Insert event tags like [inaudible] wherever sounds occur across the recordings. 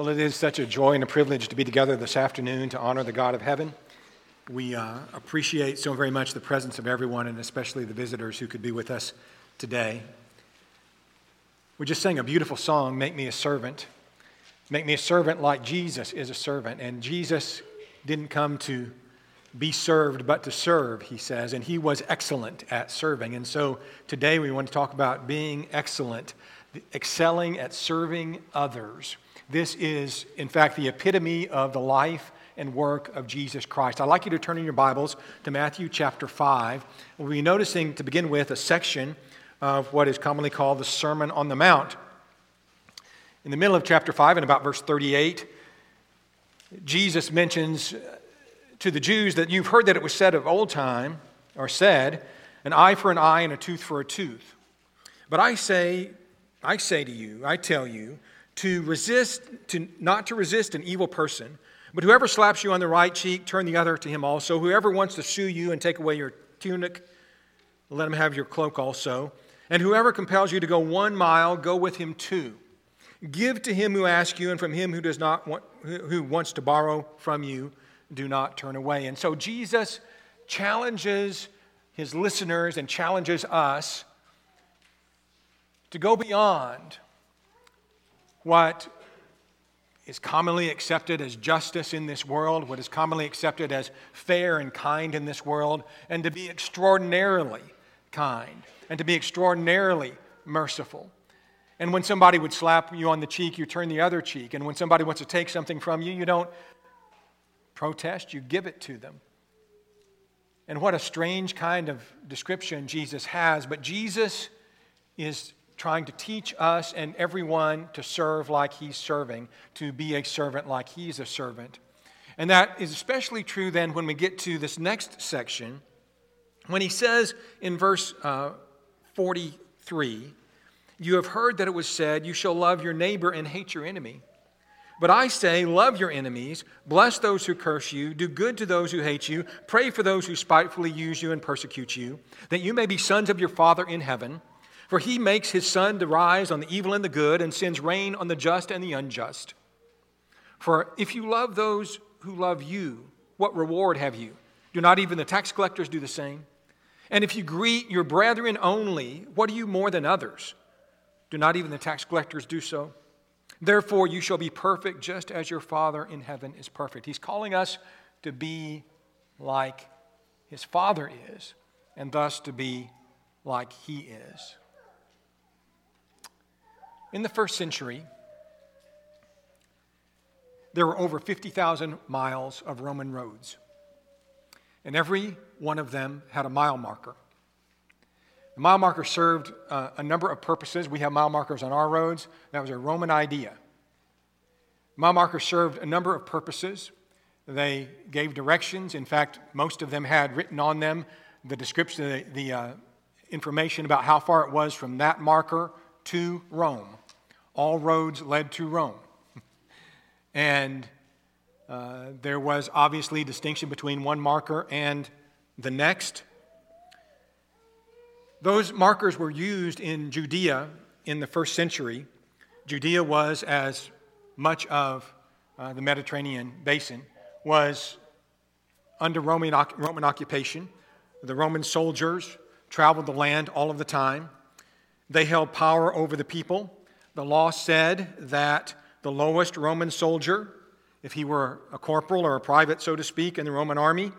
Well, it is such a joy and a privilege to be together this afternoon to honor the God of heaven. We uh, appreciate so very much the presence of everyone, and especially the visitors who could be with us today. We just sang a beautiful song, Make Me a Servant. Make me a servant like Jesus is a servant. And Jesus didn't come to be served, but to serve, he says. And he was excellent at serving. And so today we want to talk about being excellent, excelling at serving others. This is, in fact, the epitome of the life and work of Jesus Christ. I'd like you to turn in your Bibles to Matthew chapter 5. We'll be noticing, to begin with, a section of what is commonly called the Sermon on the Mount. In the middle of chapter 5, and about verse 38, Jesus mentions to the Jews that you've heard that it was said of old time, or said, an eye for an eye and a tooth for a tooth. But I say, I say to you, I tell you, to resist, to not to resist an evil person, but whoever slaps you on the right cheek, turn the other to him also. Whoever wants to sue you and take away your tunic, let him have your cloak also. And whoever compels you to go one mile, go with him two. Give to him who asks you, and from him who does not want, who wants to borrow from you, do not turn away. And so Jesus challenges his listeners and challenges us to go beyond what is commonly accepted as justice in this world, what is commonly accepted as fair and kind in this world, and to be extraordinarily kind and to be extraordinarily merciful. And when somebody would slap you on the cheek, you turn the other cheek. And when somebody wants to take something from you, you don't protest, you give it to them. And what a strange kind of description Jesus has. But Jesus is trying to teach us and everyone to serve like he's serving, to be a servant like he's a servant. And that is especially true then when we get to this next section, when he says in verse uh, 43, You have heard that it was said, You shall love your neighbor and hate your enemy. But I say, love your enemies, bless those who curse you, do good to those who hate you, pray for those who spitefully use you and persecute you, that you may be sons of your Father in heaven. For he makes his sun to rise on the evil and the good, and sends rain on the just and the unjust. For if you love those who love you, what reward have you? Do not even the tax collectors do the same? And if you greet your brethren only, what are you more than others? Do not even the tax collectors do so? Therefore, you shall be perfect just as your Father in heaven is perfect. He's calling us to be like his Father is, and thus to be like he is. In the first century, there were over 50,000 miles of Roman roads, and every one of them had a mile marker. The mile marker served uh, a number of purposes. We have mile markers on our roads. That was a Roman idea. Mile markers served a number of purposes. They gave directions. In fact, most of them had written on them the description, the, the uh, information about how far it was from that marker to Rome all roads led to Rome. [laughs] and uh, there was obviously distinction between one marker and the next. Those markers were used in Judea in the first century. Judea was, as much of uh, the Mediterranean basin, was under Roman, Roman occupation. The Roman soldiers traveled the land all of the time. They held power over the people. The law said that the lowest Roman soldier, if he were a corporal or a private, so to speak, in the Roman army,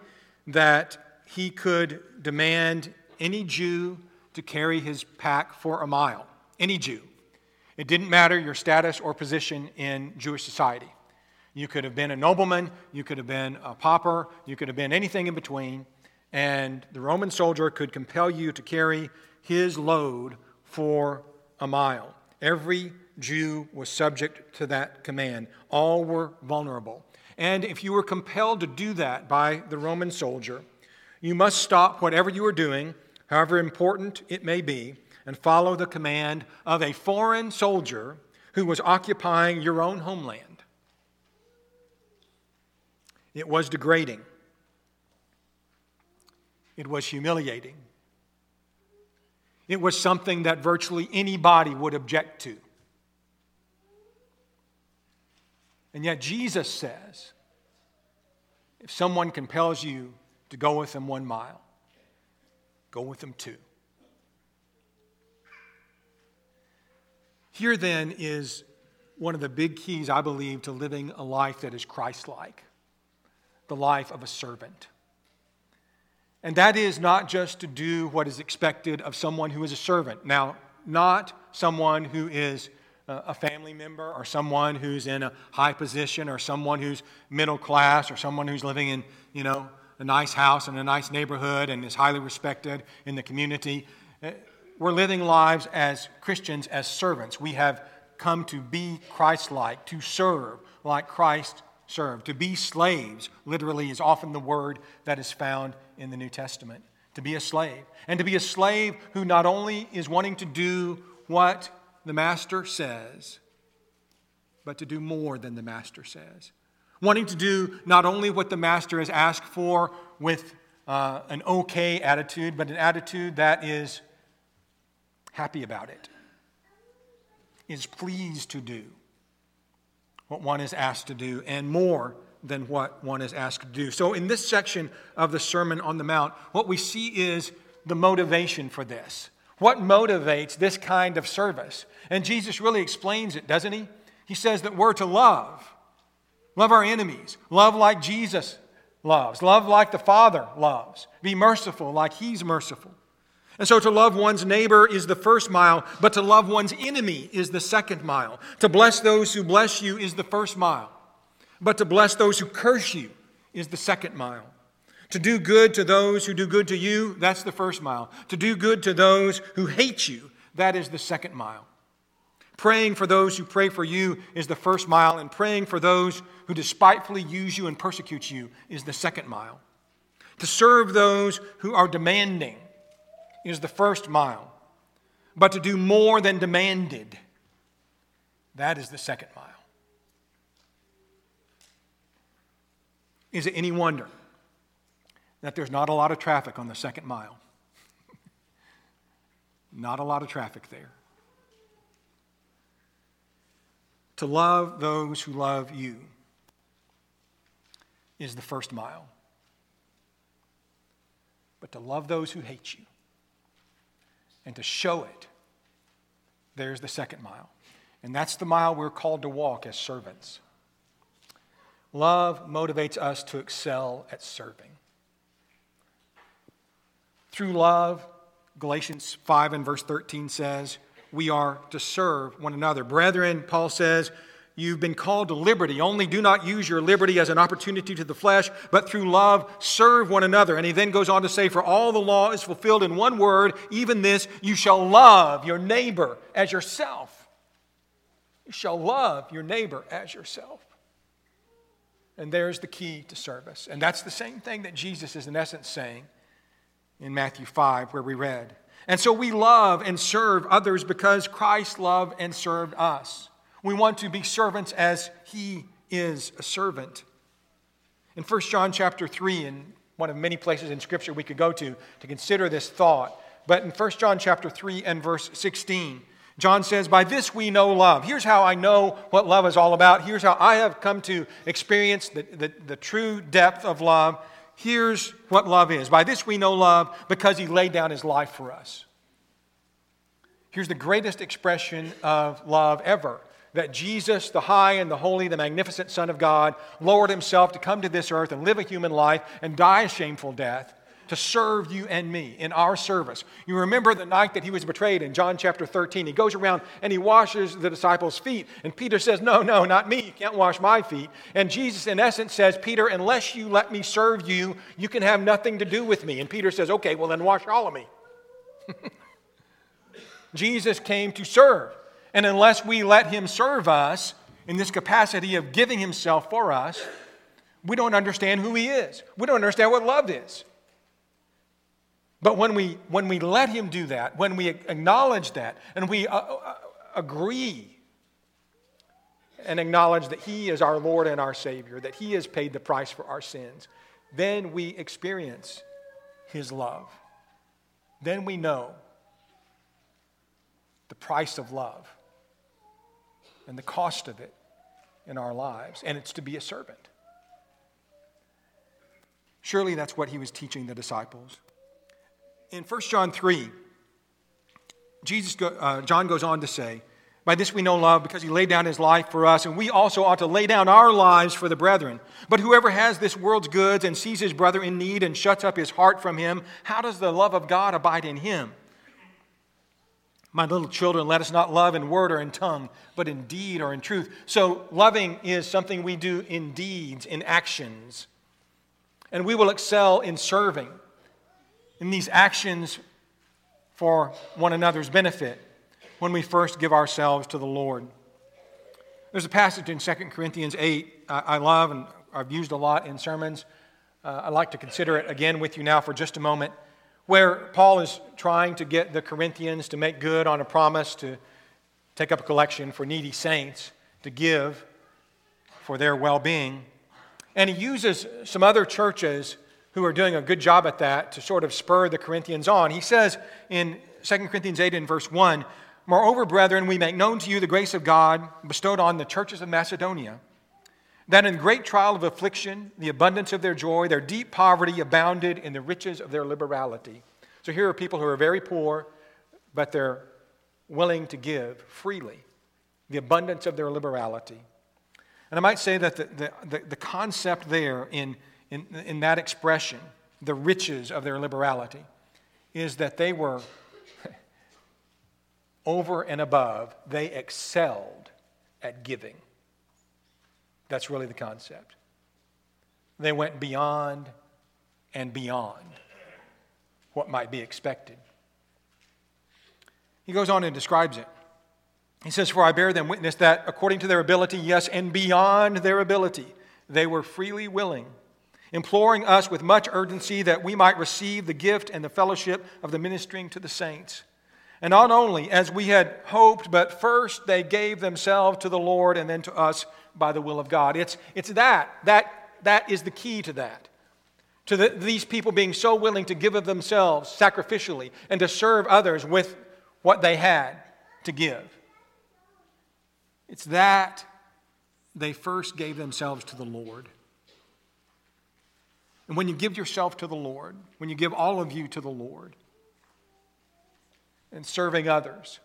that he could demand any Jew to carry his pack for a mile. Any Jew. It didn't matter your status or position in Jewish society. You could have been a nobleman, you could have been a pauper, you could have been anything in between, and the Roman soldier could compel you to carry his load for a mile. Every Jew was subject to that command. All were vulnerable. And if you were compelled to do that by the Roman soldier, you must stop whatever you are doing, however important it may be, and follow the command of a foreign soldier who was occupying your own homeland. It was degrading. It was humiliating. It was something that virtually anybody would object to. And yet Jesus says, if someone compels you to go with them one mile, go with them two. Here then is one of the big keys, I believe, to living a life that is Christ like the life of a servant. And that is not just to do what is expected of someone who is a servant. Now, not someone who is a family member or someone who's in a high position or someone who's middle class or someone who's living in, you know, a nice house in a nice neighborhood and is highly respected in the community. Uh, we're living lives as Christians, as servants. We have come to be Christ like, to serve like Christ served. To be slaves, literally, is often the word that is found in the New Testament. To be a slave. And to be a slave who not only is wanting to do what the master says, but to do more than the master says. Wanting to do not only what the master has asked for with uh, an okay attitude, but an attitude that is happy about it, is pleased to do what one is asked to do, and more than what one is asked to do. So, in this section of the Sermon on the Mount, what we see is the motivation for this. What motivates this kind of service? And Jesus really explains it, doesn't he? He says that we're to love. Love our enemies. Love like Jesus loves. Love like the Father loves. Be merciful like He's merciful. And so to love one's neighbor is the first mile, but to love one's enemy is the second mile. To bless those who bless you is the first mile, but to bless those who curse you is the second mile. To do good to those who do good to you, that's the first mile. To do good to those who hate you, that is the second mile. Praying for those who pray for you is the first mile, and praying for those who despitefully use you and persecute you is the second mile. To serve those who are demanding is the first mile, but to do more than demanded, that is the second mile. Is it any wonder that there's not a lot of traffic on the second mile. [laughs] not a lot of traffic there. To love those who love you is the first mile. But to love those who hate you and to show it, there's the second mile. And that's the mile we're called to walk as servants. Love motivates us to excel at serving through love, Galatians 5 and verse 13 says, we are to serve one another. Brethren, Paul says, You've been called to liberty. Only do not use your liberty as an opportunity to the flesh, but through love serve one another. And he then goes on to say, For all the law is fulfilled in one word, even this, you shall love your neighbor as yourself. You shall love your neighbor as yourself. And there's the key to service. And that's the same thing that Jesus is, in essence, saying in Matthew 5, where we read. And so we love and serve others because Christ loved and served us. We want to be servants as he is a servant. In 1 John chapter 3, in one of many places in Scripture we could go to to consider this thought, but in 1 John chapter 3 and verse 16, John says, By this we know love. Here's how I know what love is all about. Here's how I have come to experience the, the, the true depth of love. Here's what love is. By this we know love because he laid down his life for us. Here's the greatest expression of love ever that Jesus, the high and the holy, the magnificent Son of God, lowered himself to come to this earth and live a human life and die a shameful death to serve you and me in our service. You remember the night that he was betrayed in John chapter 13. He goes around and he washes the disciples' feet. And Peter says, No, no, not me. You can't wash my feet. And Jesus, in essence, says, Peter, unless you let me serve you, you can have nothing to do with me. And Peter says, Okay, well, then wash all of me. [laughs] Jesus came to serve. And unless we let him serve us in this capacity of giving himself for us, we don't understand who he is. We don't understand what love is. But when we, when we let Him do that, when we acknowledge that, and we uh, uh, agree and acknowledge that He is our Lord and our Savior, that He has paid the price for our sins, then we experience His love. Then we know the price of love and the cost of it in our lives, and it's to be a servant. Surely that's what he was teaching the disciples. In 1 John 3, Jesus, uh, John goes on to say, By this we know love, because he laid down his life for us, and we also ought to lay down our lives for the brethren. But whoever has this world's goods and sees his brother in need and shuts up his heart from him, how does the love of God abide in him? My little children, let us not love in word or in tongue, but in deed or in truth. So, loving is something we do in deeds, in actions. And we will excel in serving in these actions for one another's benefit when we first give ourselves to the Lord. There's a passage in 2 Corinthians 8 I love and I've used a lot in sermons. Uh, I'd like to consider it again with you now for just a moment, where Paul is trying to get the Corinthians to make good on a promise to take up a collection for needy saints to give for their well being. And he uses some other churches who are doing a good job at that to sort of spur the Corinthians on. He says in 2 Corinthians 8 in verse 1 Moreover, brethren, we make known to you the grace of God bestowed on the churches of Macedonia, that in great trial of affliction, the abundance of their joy, their deep poverty abounded in the riches of their liberality. So here are people who are very poor, but they're willing to give freely the abundance of their liberality. And I might say that the, the, the, concept there in in, in that expression, the riches of their liberality, is that they were [laughs] over and above, they excelled at giving. That's really the concept. They went beyond and beyond what might be expected. He goes on and describes it. He says, For I bear them witness that according to their ability, yes, and beyond their ability, they were freely willing imploring us with much urgency that we might receive the gift and the fellowship of the ministering to the saints. And not only as we had hoped, but first they gave themselves to the Lord and then to us by the will of God. It's, it's that. that. That is the key to that. To the, these people being so willing to give of themselves sacrificially and to serve others with what they had to give. It's that they first gave themselves to the Lord. And when you give yourself to the Lord, when you give all of you to the Lord, and serving others,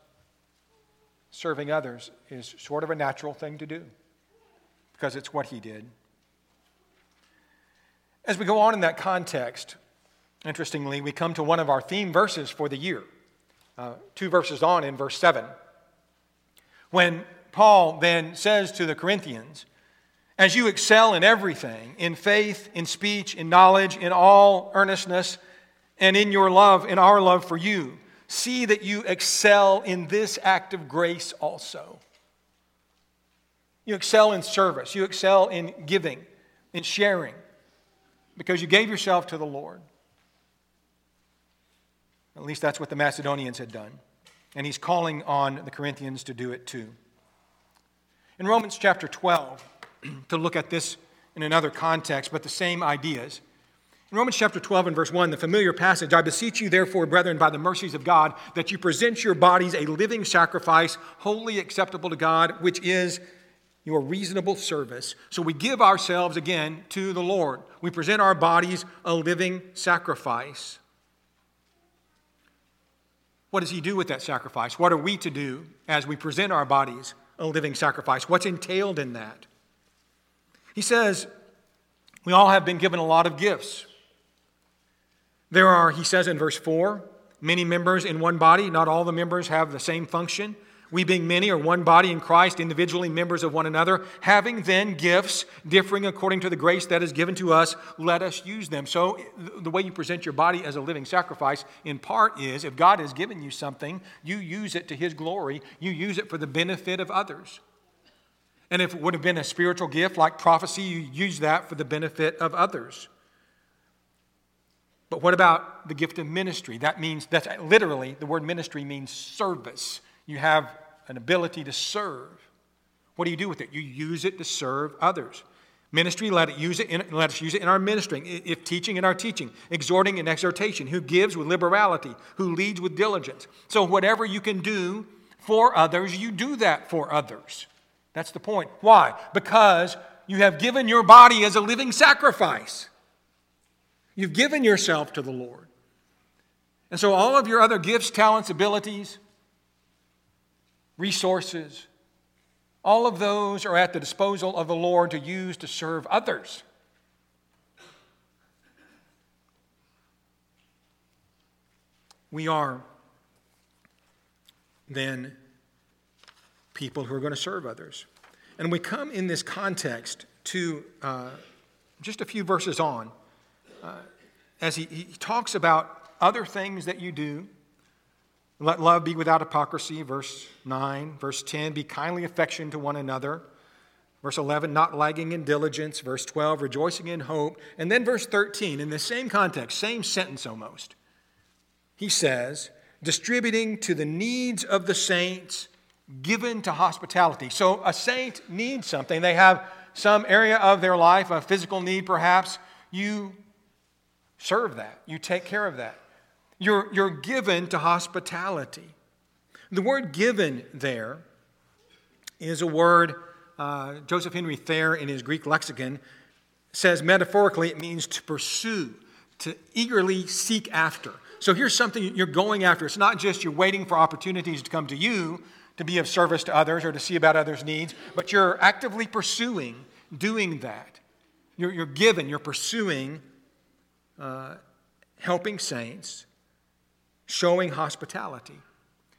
serving others is sort of a natural thing to do because it's what he did. As we go on in that context, interestingly, we come to one of our theme verses for the year, uh, two verses on in verse 7. When Paul then says to the Corinthians, as you excel in everything, in faith, in speech, in knowledge, in all earnestness, and in your love, in our love for you, see that you excel in this act of grace also. You excel in service, you excel in giving, in sharing, because you gave yourself to the Lord. At least that's what the Macedonians had done. And he's calling on the Corinthians to do it too. In Romans chapter 12, [clears throat] to look at this in another context, but the same ideas. In Romans chapter 12 and verse 1, the familiar passage, I beseech you, therefore, brethren, by the mercies of God, that you present your bodies a living sacrifice, holy acceptable to God, which is your reasonable service. So we give ourselves again to the Lord. We present our bodies a living sacrifice. What does He do with that sacrifice? What are we to do as we present our bodies a living sacrifice? What's entailed in that? He says, We all have been given a lot of gifts. There are, he says in verse 4, many members in one body. Not all the members have the same function. We, being many, are one body in Christ, individually members of one another. Having then gifts differing according to the grace that is given to us, let us use them. So, the way you present your body as a living sacrifice, in part, is if God has given you something, you use it to His glory, you use it for the benefit of others. And if it would have been a spiritual gift like prophecy, you use that for the benefit of others. But what about the gift of ministry? That means, that's literally, the word ministry means service. You have an ability to serve. What do you do with it? You use it to serve others. Ministry, let, it use it in, let us use it in our ministering, if teaching in our teaching, exhorting and exhortation, who gives with liberality, who leads with diligence. So, whatever you can do for others, you do that for others. That's the point. Why? Because you have given your body as a living sacrifice. You've given yourself to the Lord. And so, all of your other gifts, talents, abilities, resources, all of those are at the disposal of the Lord to use to serve others. We are then people who are going to serve others. And we come in this context to uh, just a few verses on, uh, as he, he talks about other things that you do. Let love be without hypocrisy, verse 9. Verse 10, be kindly affectioned to one another. Verse 11, not lagging in diligence. Verse 12, rejoicing in hope. And then verse 13, in the same context, same sentence almost, he says, distributing to the needs of the saints, given to hospitality. So a saint needs something. They have some area of their life, a physical need perhaps. You serve that, you take care of that. You're, you're given to hospitality. The word given there is a word, uh, Joseph Henry Thayer in his Greek lexicon says metaphorically it means to pursue, to eagerly seek after. So here's something you're going after. It's not just you're waiting for opportunities to come to you to be of service to others or to see about others' needs, but you're actively pursuing doing that. You're, you're given, you're pursuing uh, helping saints, showing hospitality.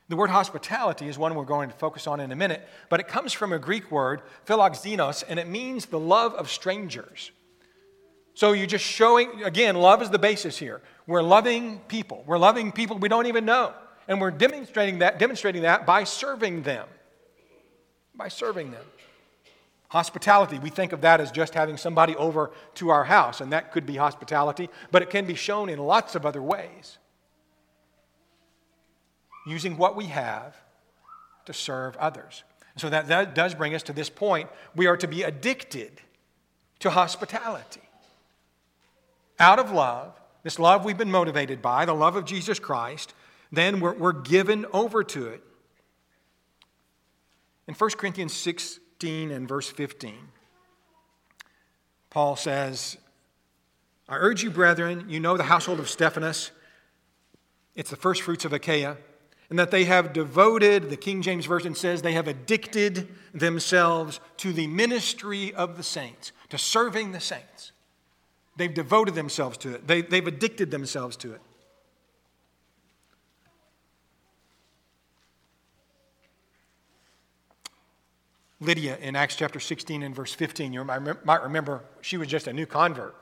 The word hospitality is one we're going to focus on in a minute, but it comes from a Greek word, philoxenos, and it means the love of strangers. So you're just showing, again, love is the basis here. We're loving people. We're loving people we don't even know. And we're demonstrating that, demonstrating that by serving them. By serving them. Hospitality, we think of that as just having somebody over to our house, and that could be hospitality, but it can be shown in lots of other ways. Using what we have to serve others. So that, that does bring us to this point. We are to be addicted to hospitality. Out of love, this love we've been motivated by, the love of Jesus Christ, then we're, we're given over to it. In 1 Corinthians 16 and verse 15, Paul says, I urge you, brethren, you know the household of Stephanas. it's the first fruits of Achaia, and that they have devoted, the King James Version says, they have addicted themselves to the ministry of the saints, to serving the saints. They've devoted themselves to it, they, they've addicted themselves to it. Lydia in Acts chapter 16 and verse 15, you might remember she was just a new convert,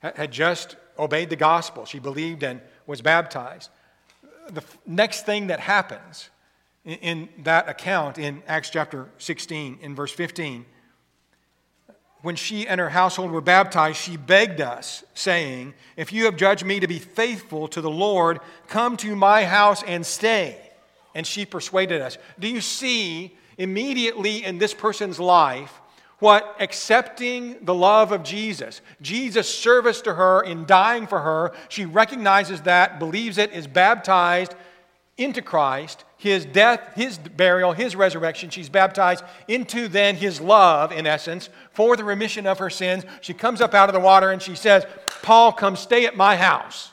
had just obeyed the gospel. She believed and was baptized. The next thing that happens in that account in Acts chapter 16, in verse 15, when she and her household were baptized, she begged us, saying, If you have judged me to be faithful to the Lord, come to my house and stay. And she persuaded us. Do you see immediately in this person's life what accepting the love of Jesus, Jesus' service to her in dying for her, she recognizes that, believes it, is baptized into Christ, his death, his burial, his resurrection. She's baptized into then his love, in essence, for the remission of her sins. She comes up out of the water and she says, Paul, come stay at my house.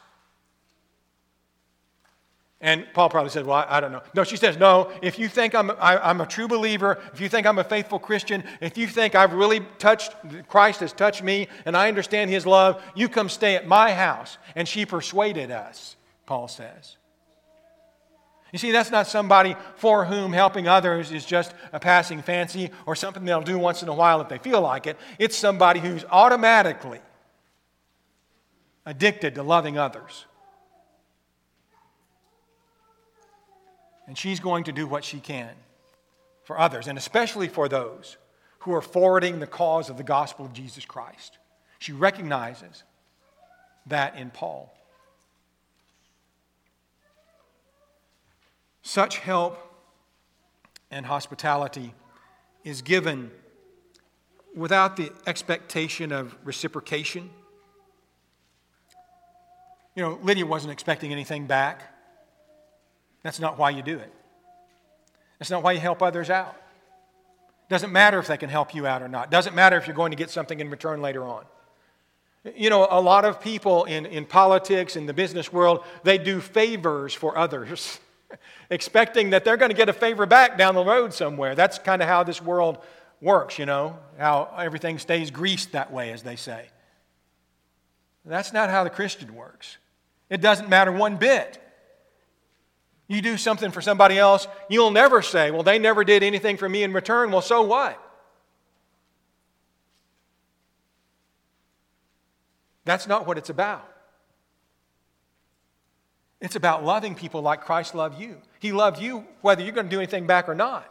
And Paul probably said, Well, I, I, don't know. No, she says, No, if you think I'm, I, I'm a true believer, if you think I'm a faithful Christian, if you think I've really touched, Christ has touched me and I understand his love, you come stay at my house. And she persuaded us, Paul says. You see, that's not somebody for whom helping others is just a passing fancy or something they'll do once in a while if they feel like it. It's somebody who's automatically addicted to loving others. And she's going to do what she can for others, and especially for those who are forwarding the cause of the gospel of Jesus Christ. She recognizes that in Paul. Such help and hospitality is given without the expectation of reciprocation. You know, Lydia wasn't expecting anything back. That's not why you do it. That's not why you help others out. Doesn't matter if they can help you out or not. Doesn't matter if you're going to get something in return later on. You know, a lot of people in, in politics, in the business world, they do favors for others, [laughs] expecting that they're going to get a favor back down the road somewhere. That's kind of how this world works, you know, how everything stays greased that way, as they say. That's not how the Christian works. It doesn't matter one bit. You do something for somebody else, you'll never say, Well, they never did anything for me in return. Well, so what? That's not what it's about. It's about loving people like Christ loved you. He loved you whether you're going to do anything back or not.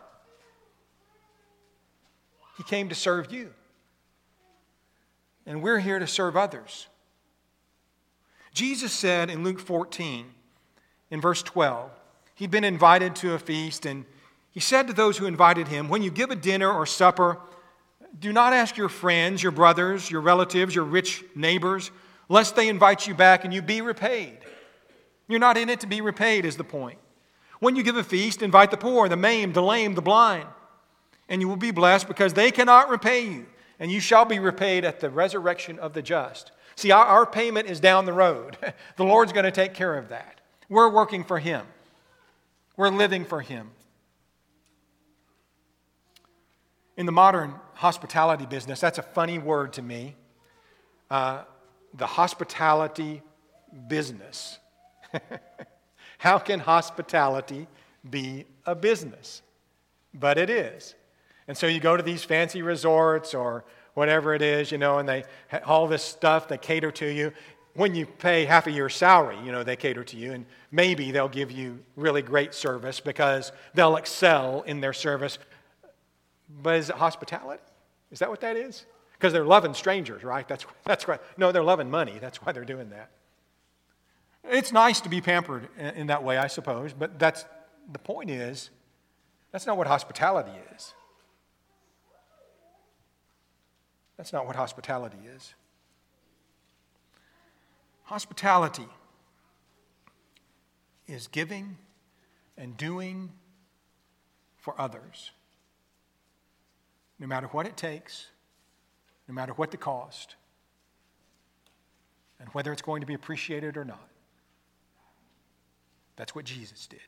He came to serve you. And we're here to serve others. Jesus said in Luke 14, in verse 12, he'd been invited to a feast, and he said to those who invited him, When you give a dinner or supper, do not ask your friends, your brothers, your relatives, your rich neighbors, lest they invite you back and you be repaid. You're not in it to be repaid, is the point. When you give a feast, invite the poor, the maimed, the lame, the blind and you will be blessed because they cannot repay you, and you shall be repaid at the resurrection of the just. See, our, payment is down the road. [laughs] the Lord's going to take care of that. We're working for Him, we're living for Him. In the modern hospitality business, that's a funny word to me. Uh, the hospitality business. [laughs] How can hospitality be a business? But it is. And so you go to these fancy resorts or whatever it is, you know, and they all this stuff they cater to you. When you pay half of your salary, you know, they cater to you, and maybe they'll give you really great service because they'll excel in their service. But is it hospitality? Is that what that is? Because they're loving strangers, right? That's, that's why. No, they're loving money. That's why they're doing that. It's nice to be pampered in that way, I suppose, but that's the point is that's not what hospitality is. That's not what hospitality is. Hospitality is giving and doing for others, no matter what it takes, no matter what the cost, and whether it's going to be appreciated or not. That's what Jesus did.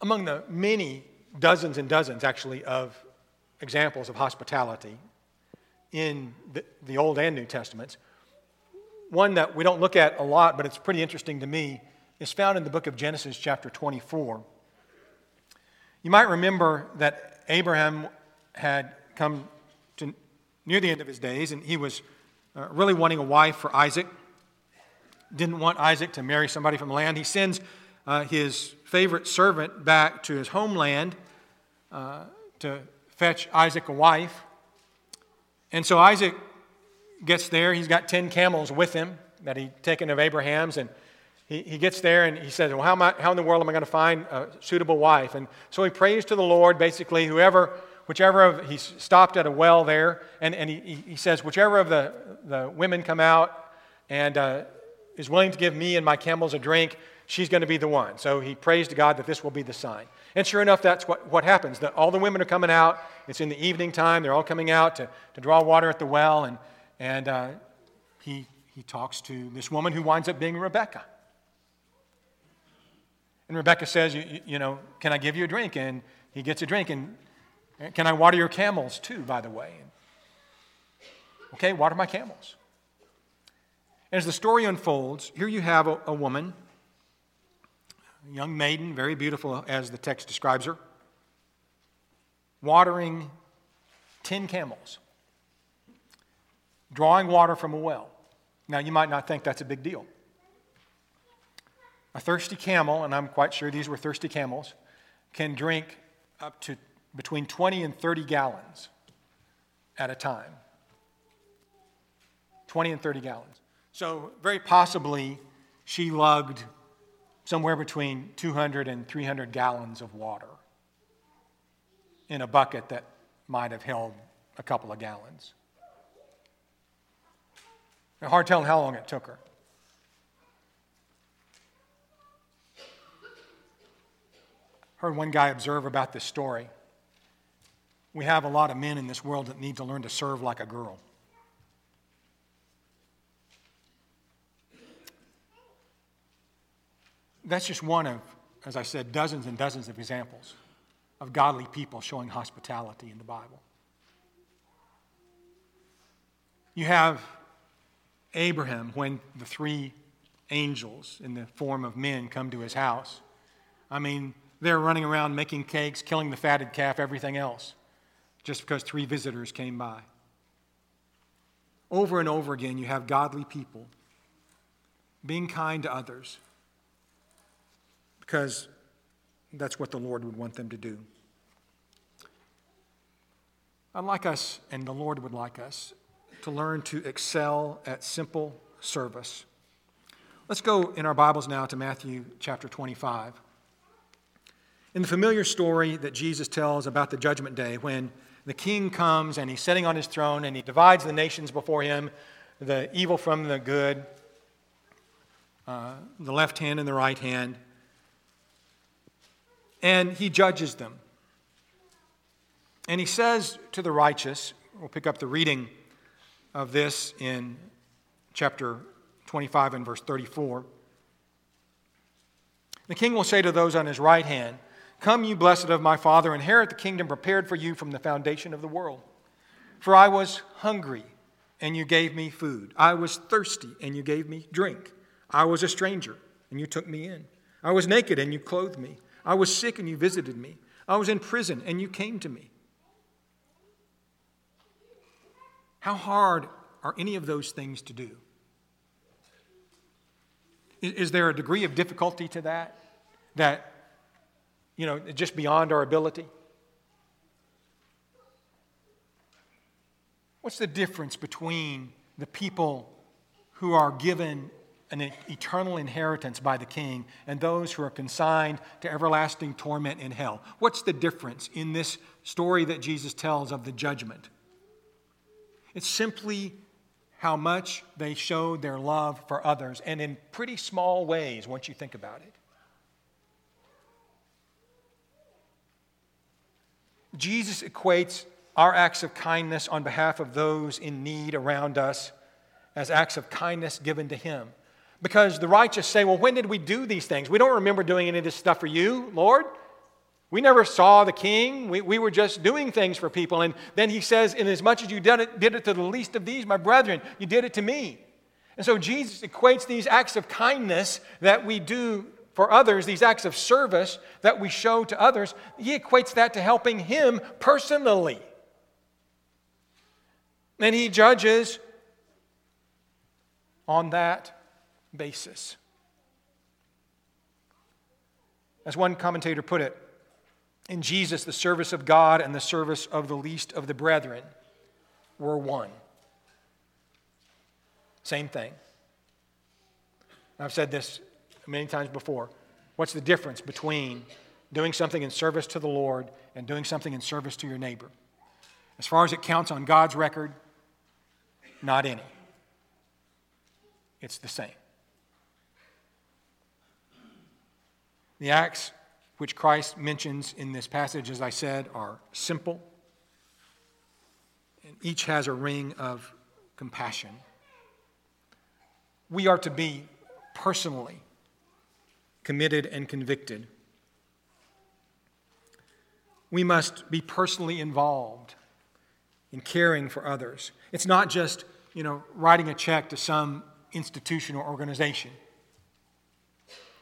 Among the many dozens and dozens, actually, of examples of hospitality in the, the Old and New Testaments. One that we don't look at a lot, but it's pretty interesting to me, is found in the book of Genesis, chapter 24. You might remember that Abraham had come to near the end of his days, and he was uh, really wanting a wife for Isaac. Didn't want Isaac to marry somebody from the land. He sends uh, his favorite servant back to his homeland uh, to fetch Isaac a wife. And so Isaac gets there. He's got 10 camels with him that he'd taken of Abraham's. And he, he gets there and he says, Well, how, I, how in the world am I going to find a suitable wife? And so he prays to the Lord, basically, whoever, whichever of, he stopped at a well there, and, and he, he says, Whichever of the, the women come out and uh, is willing to give me and my camels a drink, she's going to be the one. So he prays to God that this will be the sign. And sure enough, that's what, what happens. The, all the women are coming out. It's in the evening time. They're all coming out to, to draw water at the well. And, and uh, he, he talks to this woman who winds up being Rebecca. And Rebecca says, you, you know, can I give you a drink? And he gets a drink. And can I water your camels too, by the way? And, okay, water my camels. And as the story unfolds, here you have a, a woman young maiden, very beautiful as the text describes her, watering 10 camels, drawing water from a well. Now, you might not think that's a big deal. A thirsty camel, and I'm quite sure these were thirsty camels, can drink up to between 20 and 30 gallons at a time. 20 and 30 gallons. So, very possibly, she lugged somewhere between 200 and 300 gallons of water in a bucket that might have held a couple of gallons. It's hard telling how long it took her. Heard one guy observe about this story. We have a lot of men in this world that need to learn to serve like a girl. That's just one of, as I said, dozens and dozens of examples of godly people showing hospitality in the Bible. You have Abraham when the three angels in the form of men come to his house. I mean, they're running around making cakes, killing the fatted calf, everything else, just because three visitors came by. Over and over again, you have godly people being kind to others because that's what the Lord would want them to do. I'd like us, and the Lord would like us, to learn to excel at simple service. Let's go in our Bibles now to Matthew chapter 25. In the familiar story that Jesus tells about the judgment day, when the king comes and he's sitting on his throne and he divides the nations before him, the evil from the good, uh, the left hand and the right hand, and he judges them. And he says to the righteous, we'll pick up the reading of this in chapter 25 and verse 34. The king will say to those on his right hand, Come, you blessed of my Father, inherit the kingdom prepared for you from the foundation of the world. For I was hungry, and you gave me food. I was thirsty, and you gave me drink. I was a stranger, and you took me in. I was naked, and you clothed me. I was sick, and you visited me. I was in prison, and you came to me. How hard are any of those things to do? Is there a degree of difficulty to that? That, you know, just beyond our ability? What's the difference between the people who are given an eternal inheritance by the king and those who are consigned to everlasting torment in hell? What's the difference in this story that Jesus tells of the judgment? It's simply how much they showed their love for others, and in pretty small ways once you think about it. Jesus equates our acts of kindness on behalf of those in need around us as acts of kindness given to Him. Because the righteous say, Well, when did we do these things? We don't remember doing any of this stuff for you, Lord. We never saw the king. We, we were just doing things for people. And then he says, Inasmuch as you did it, did it to the least of these, my brethren, you did it to me. And so Jesus equates these acts of kindness that we do for others, these acts of service that we show to others, he equates that to helping him personally. And he judges on that basis. As one commentator put it, in Jesus, the service of God and the service of the least of the brethren were one. Same thing. I've said this many times before. What's the difference between doing something in service to the Lord and doing something in service to your neighbor? As far as it counts on God's record, not any. It's the same. The acts which Christ mentions in this passage, as I said, are simple, and each has a ring of compassion. We are to be personally committed and convicted. We must be personally involved in caring for others. It's not just, you know, writing a check to some institution or organization.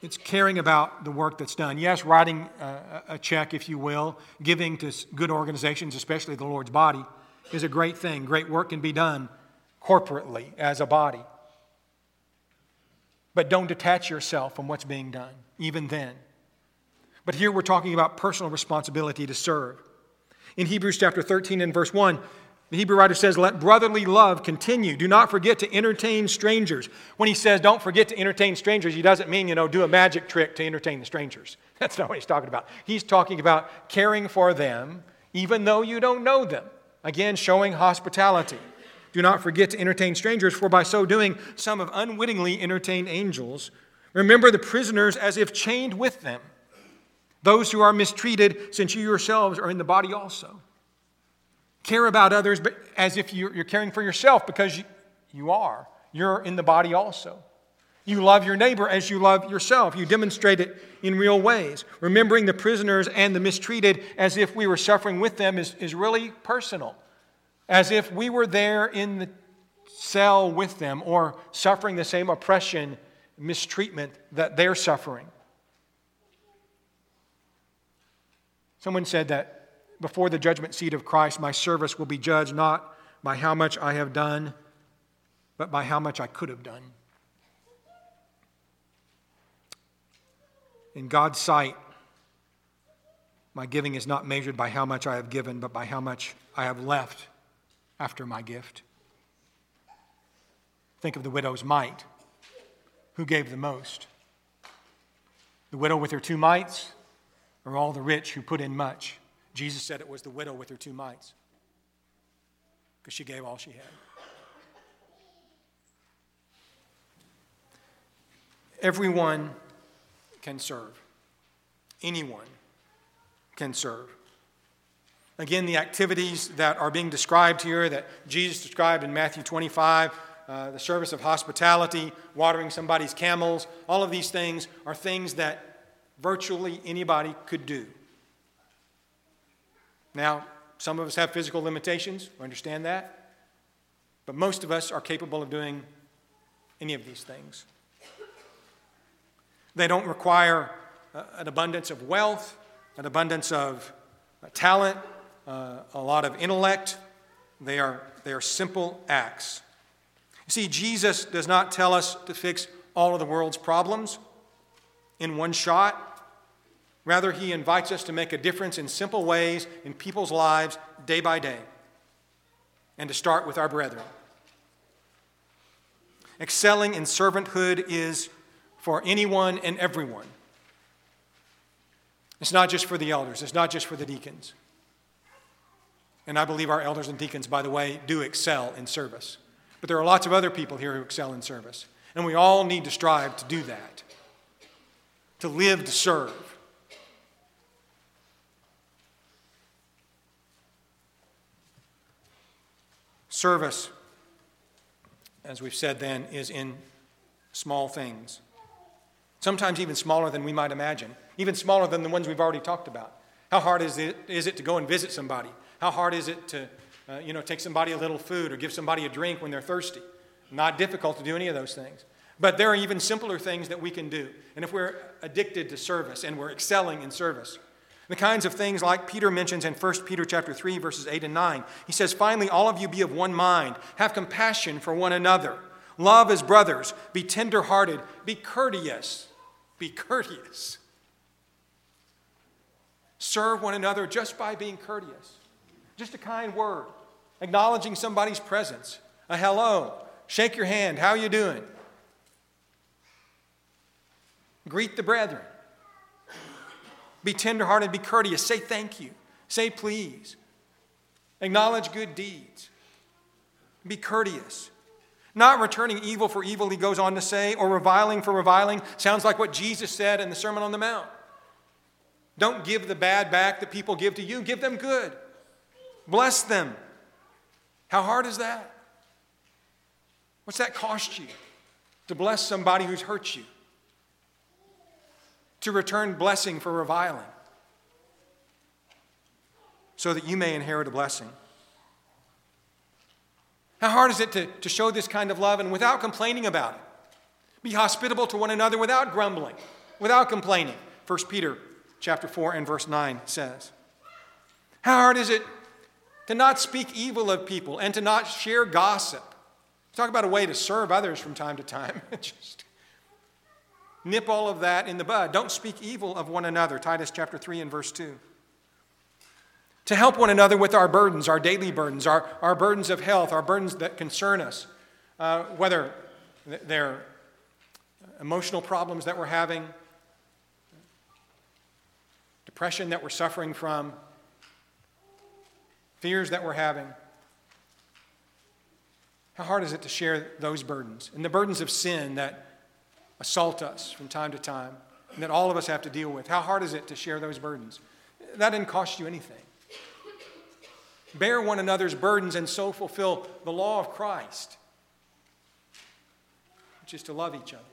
It's caring about the work that's done. Yes, writing uh, a, a check, if you will, giving to good organizations, especially the Lord's body, is a great thing. Great work can be done corporately as a body. But don't detach yourself from what's being done, even then. But here we're talking about personal responsibility to serve. In Hebrews chapter 13 and verse 1, the Hebrew writer says, Let brotherly love continue. Do not forget to entertain strangers. When he says, Don't forget to entertain strangers, he doesn't mean, you know, do a magic trick to entertain the strangers. [laughs] That's not what he's talking about. He's talking about caring for them, even though you don't know them. Again, showing hospitality. Do not forget to entertain strangers, for by so doing, some have unwittingly entertained angels. Remember the prisoners as if chained with them, Those who are mistreated, since you yourselves are in the body also. Care about others but as if you're, caring for yourself because you, you are. You're in the body also. You love your neighbor as you love yourself. You demonstrate it in real ways. Remembering the prisoners and the mistreated as if we were suffering with them is, is really personal, as if we were there in the cell with them or suffering the same oppression, mistreatment that they're suffering. Someone said that before the judgment seat of Christ, my service will be judged not by how much I have done, but by how much I could have done. In God's sight, my giving is not measured by how much I have given, but by how much I have left after my gift. Think of the widow's mite. Who gave the most? The widow with her two mites, or all the rich who put in much? Jesus said it was the widow with her two mites because she gave all she had. Everyone can serve. Anyone can serve. Again, the activities that are being described here that Jesus described in Matthew 25 uh, the service of hospitality, watering somebody's camels, all of these things are things that virtually anybody could do. Now, some of us have physical limitations, we understand that, but most of us are capable of doing any of these things. They don't require uh, an abundance of wealth, an abundance of uh, talent, uh, a lot of intellect. They are, they are simple acts. You see, Jesus does not tell us to fix all of the world's problems in one shot. Rather, he invites us to make a difference in simple ways in people's lives day by day, and to start with our brethren. Excelling in servanthood is for anyone and everyone. It's not just for the elders, it's not just for the deacons. And I believe our elders and deacons, by the way, do excel in service. But there are lots of other people here who excel in service. And we all need to strive to do that, to live to serve. Service, as we've said then, is in small things sometimes even smaller than we might imagine, even smaller than the ones we've already talked about. How hard is it, is it to go and visit somebody? How hard is it to uh, you know, take somebody a little food or give somebody a drink when they're thirsty? Not difficult to do any of those things. But there are even simpler things that we can do. And if we're addicted to service and we're excelling in service, the kinds of things like Peter mentions in 1 Peter chapter 3 verses 8 and 9. He says, "Finally all of you be of one mind, have compassion for one another, love as brothers, be tender-hearted, be courteous, be courteous. Serve one another just by being courteous. Just a kind word, acknowledging somebody's presence, a hello, shake your hand, how are you doing? Greet the brethren. Be tenderhearted, be courteous, say thank you, say please. Acknowledge good deeds. Be courteous. Not returning evil for evil, he goes on to say, or reviling for reviling. Sounds like what Jesus said in the Sermon on the Mount. Don't give the bad back that people give to you, give them good. Bless them. How hard is that? What's that cost you? To bless somebody who's hurt you, to return blessing for reviling, so that you may inherit a blessing. How hard is it to, to show this kind of love and without complaining about it? Be hospitable to one another without grumbling, without complaining. 1 Peter chapter 4 and verse 9 says. How hard is it to not speak evil of people and to not share gossip? Talk about a way to serve others from time to time. [laughs] Just nip all of that in the bud. Don't speak evil of one another. Titus chapter 3 and verse 2 to help one another with our burdens, our daily burdens, our, our burdens of health, our burdens that concern us, uh, whether they're emotional problems that we're having, depression that we're suffering from, fears that we're having. How hard is it to share those burdens and the burdens of sin that assault us from time to time? that all of us have to deal with. How hard is it to share those burdens? That didn't cost you anything. Bear one another's burdens and so fulfill the law of Christ, which is to love each other.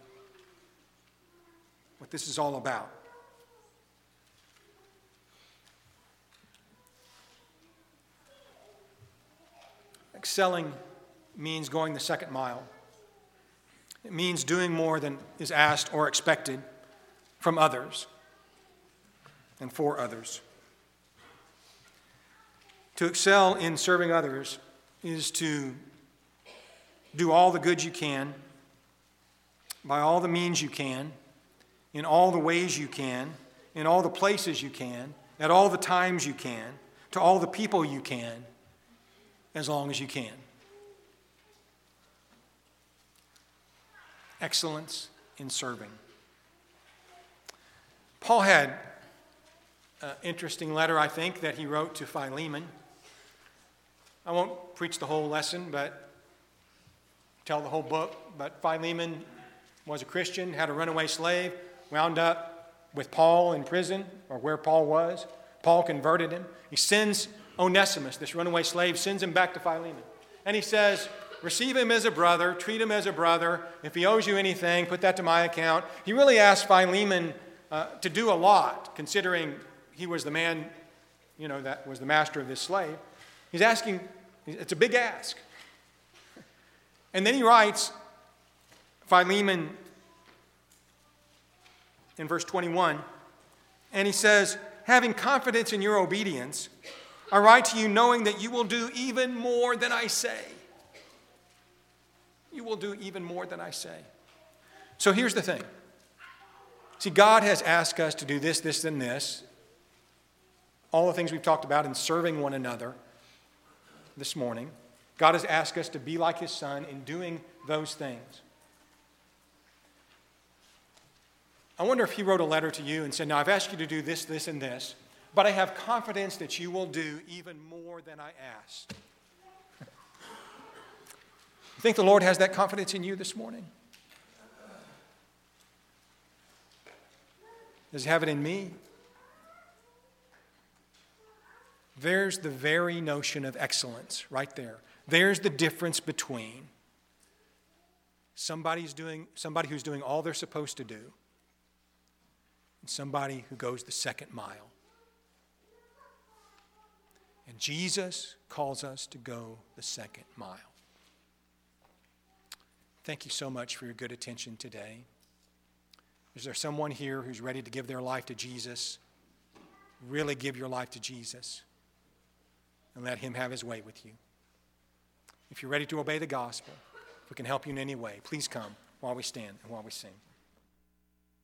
What this is all about. Excelling means going the second mile. It means doing more than is asked or expected from others and for others. To excel in serving others is to do all the good you can, by all the means you can, in all the ways you can, in all the places you can, at all the times you can, to all the people you can, as long as you can. Excellence in serving. Paul had an interesting letter, I think, that he wrote to Philemon. I won't preach the whole lesson, but tell the whole book. But Philemon was a Christian, had a runaway slave, wound up with Paul in prison, or where Paul was. Paul converted him. He sends Onesimus, this runaway slave, sends him back to Philemon. And he says, Receive him as a brother, treat him as a brother. If he owes you anything, put that to my account. He really asked Philemon uh, to do a lot, considering he was the man, you know, that was the master of this slave. He's asking, it's a big ask. And then he writes, Philemon in verse 21, and he says, Having confidence in your obedience, I write to you knowing that you will do even more than I say. You will do even more than I say. So here's the thing. See, God has asked us to do this, this, and this. All the things we've talked about in serving one another this morning. God has asked us to be like His Son in doing those things. I wonder if He wrote a letter to you and said, Now I've asked you to do this, this, and this, but I have confidence that you will do even more than I asked. Think the Lord has that confidence in you this morning? Does He have it in me? There's the very notion of excellence right there. There's the difference between somebody's doing, somebody who's doing all they're supposed to do and somebody who goes the second mile. And Jesus calls us to go the second mile. Thank you so much for your good attention today. Is there someone here who's ready to give their life to Jesus? Really give your life to Jesus and let Him have His way with you. If you're ready to obey the gospel, if we can help you in any way, please come while we stand and while we sing.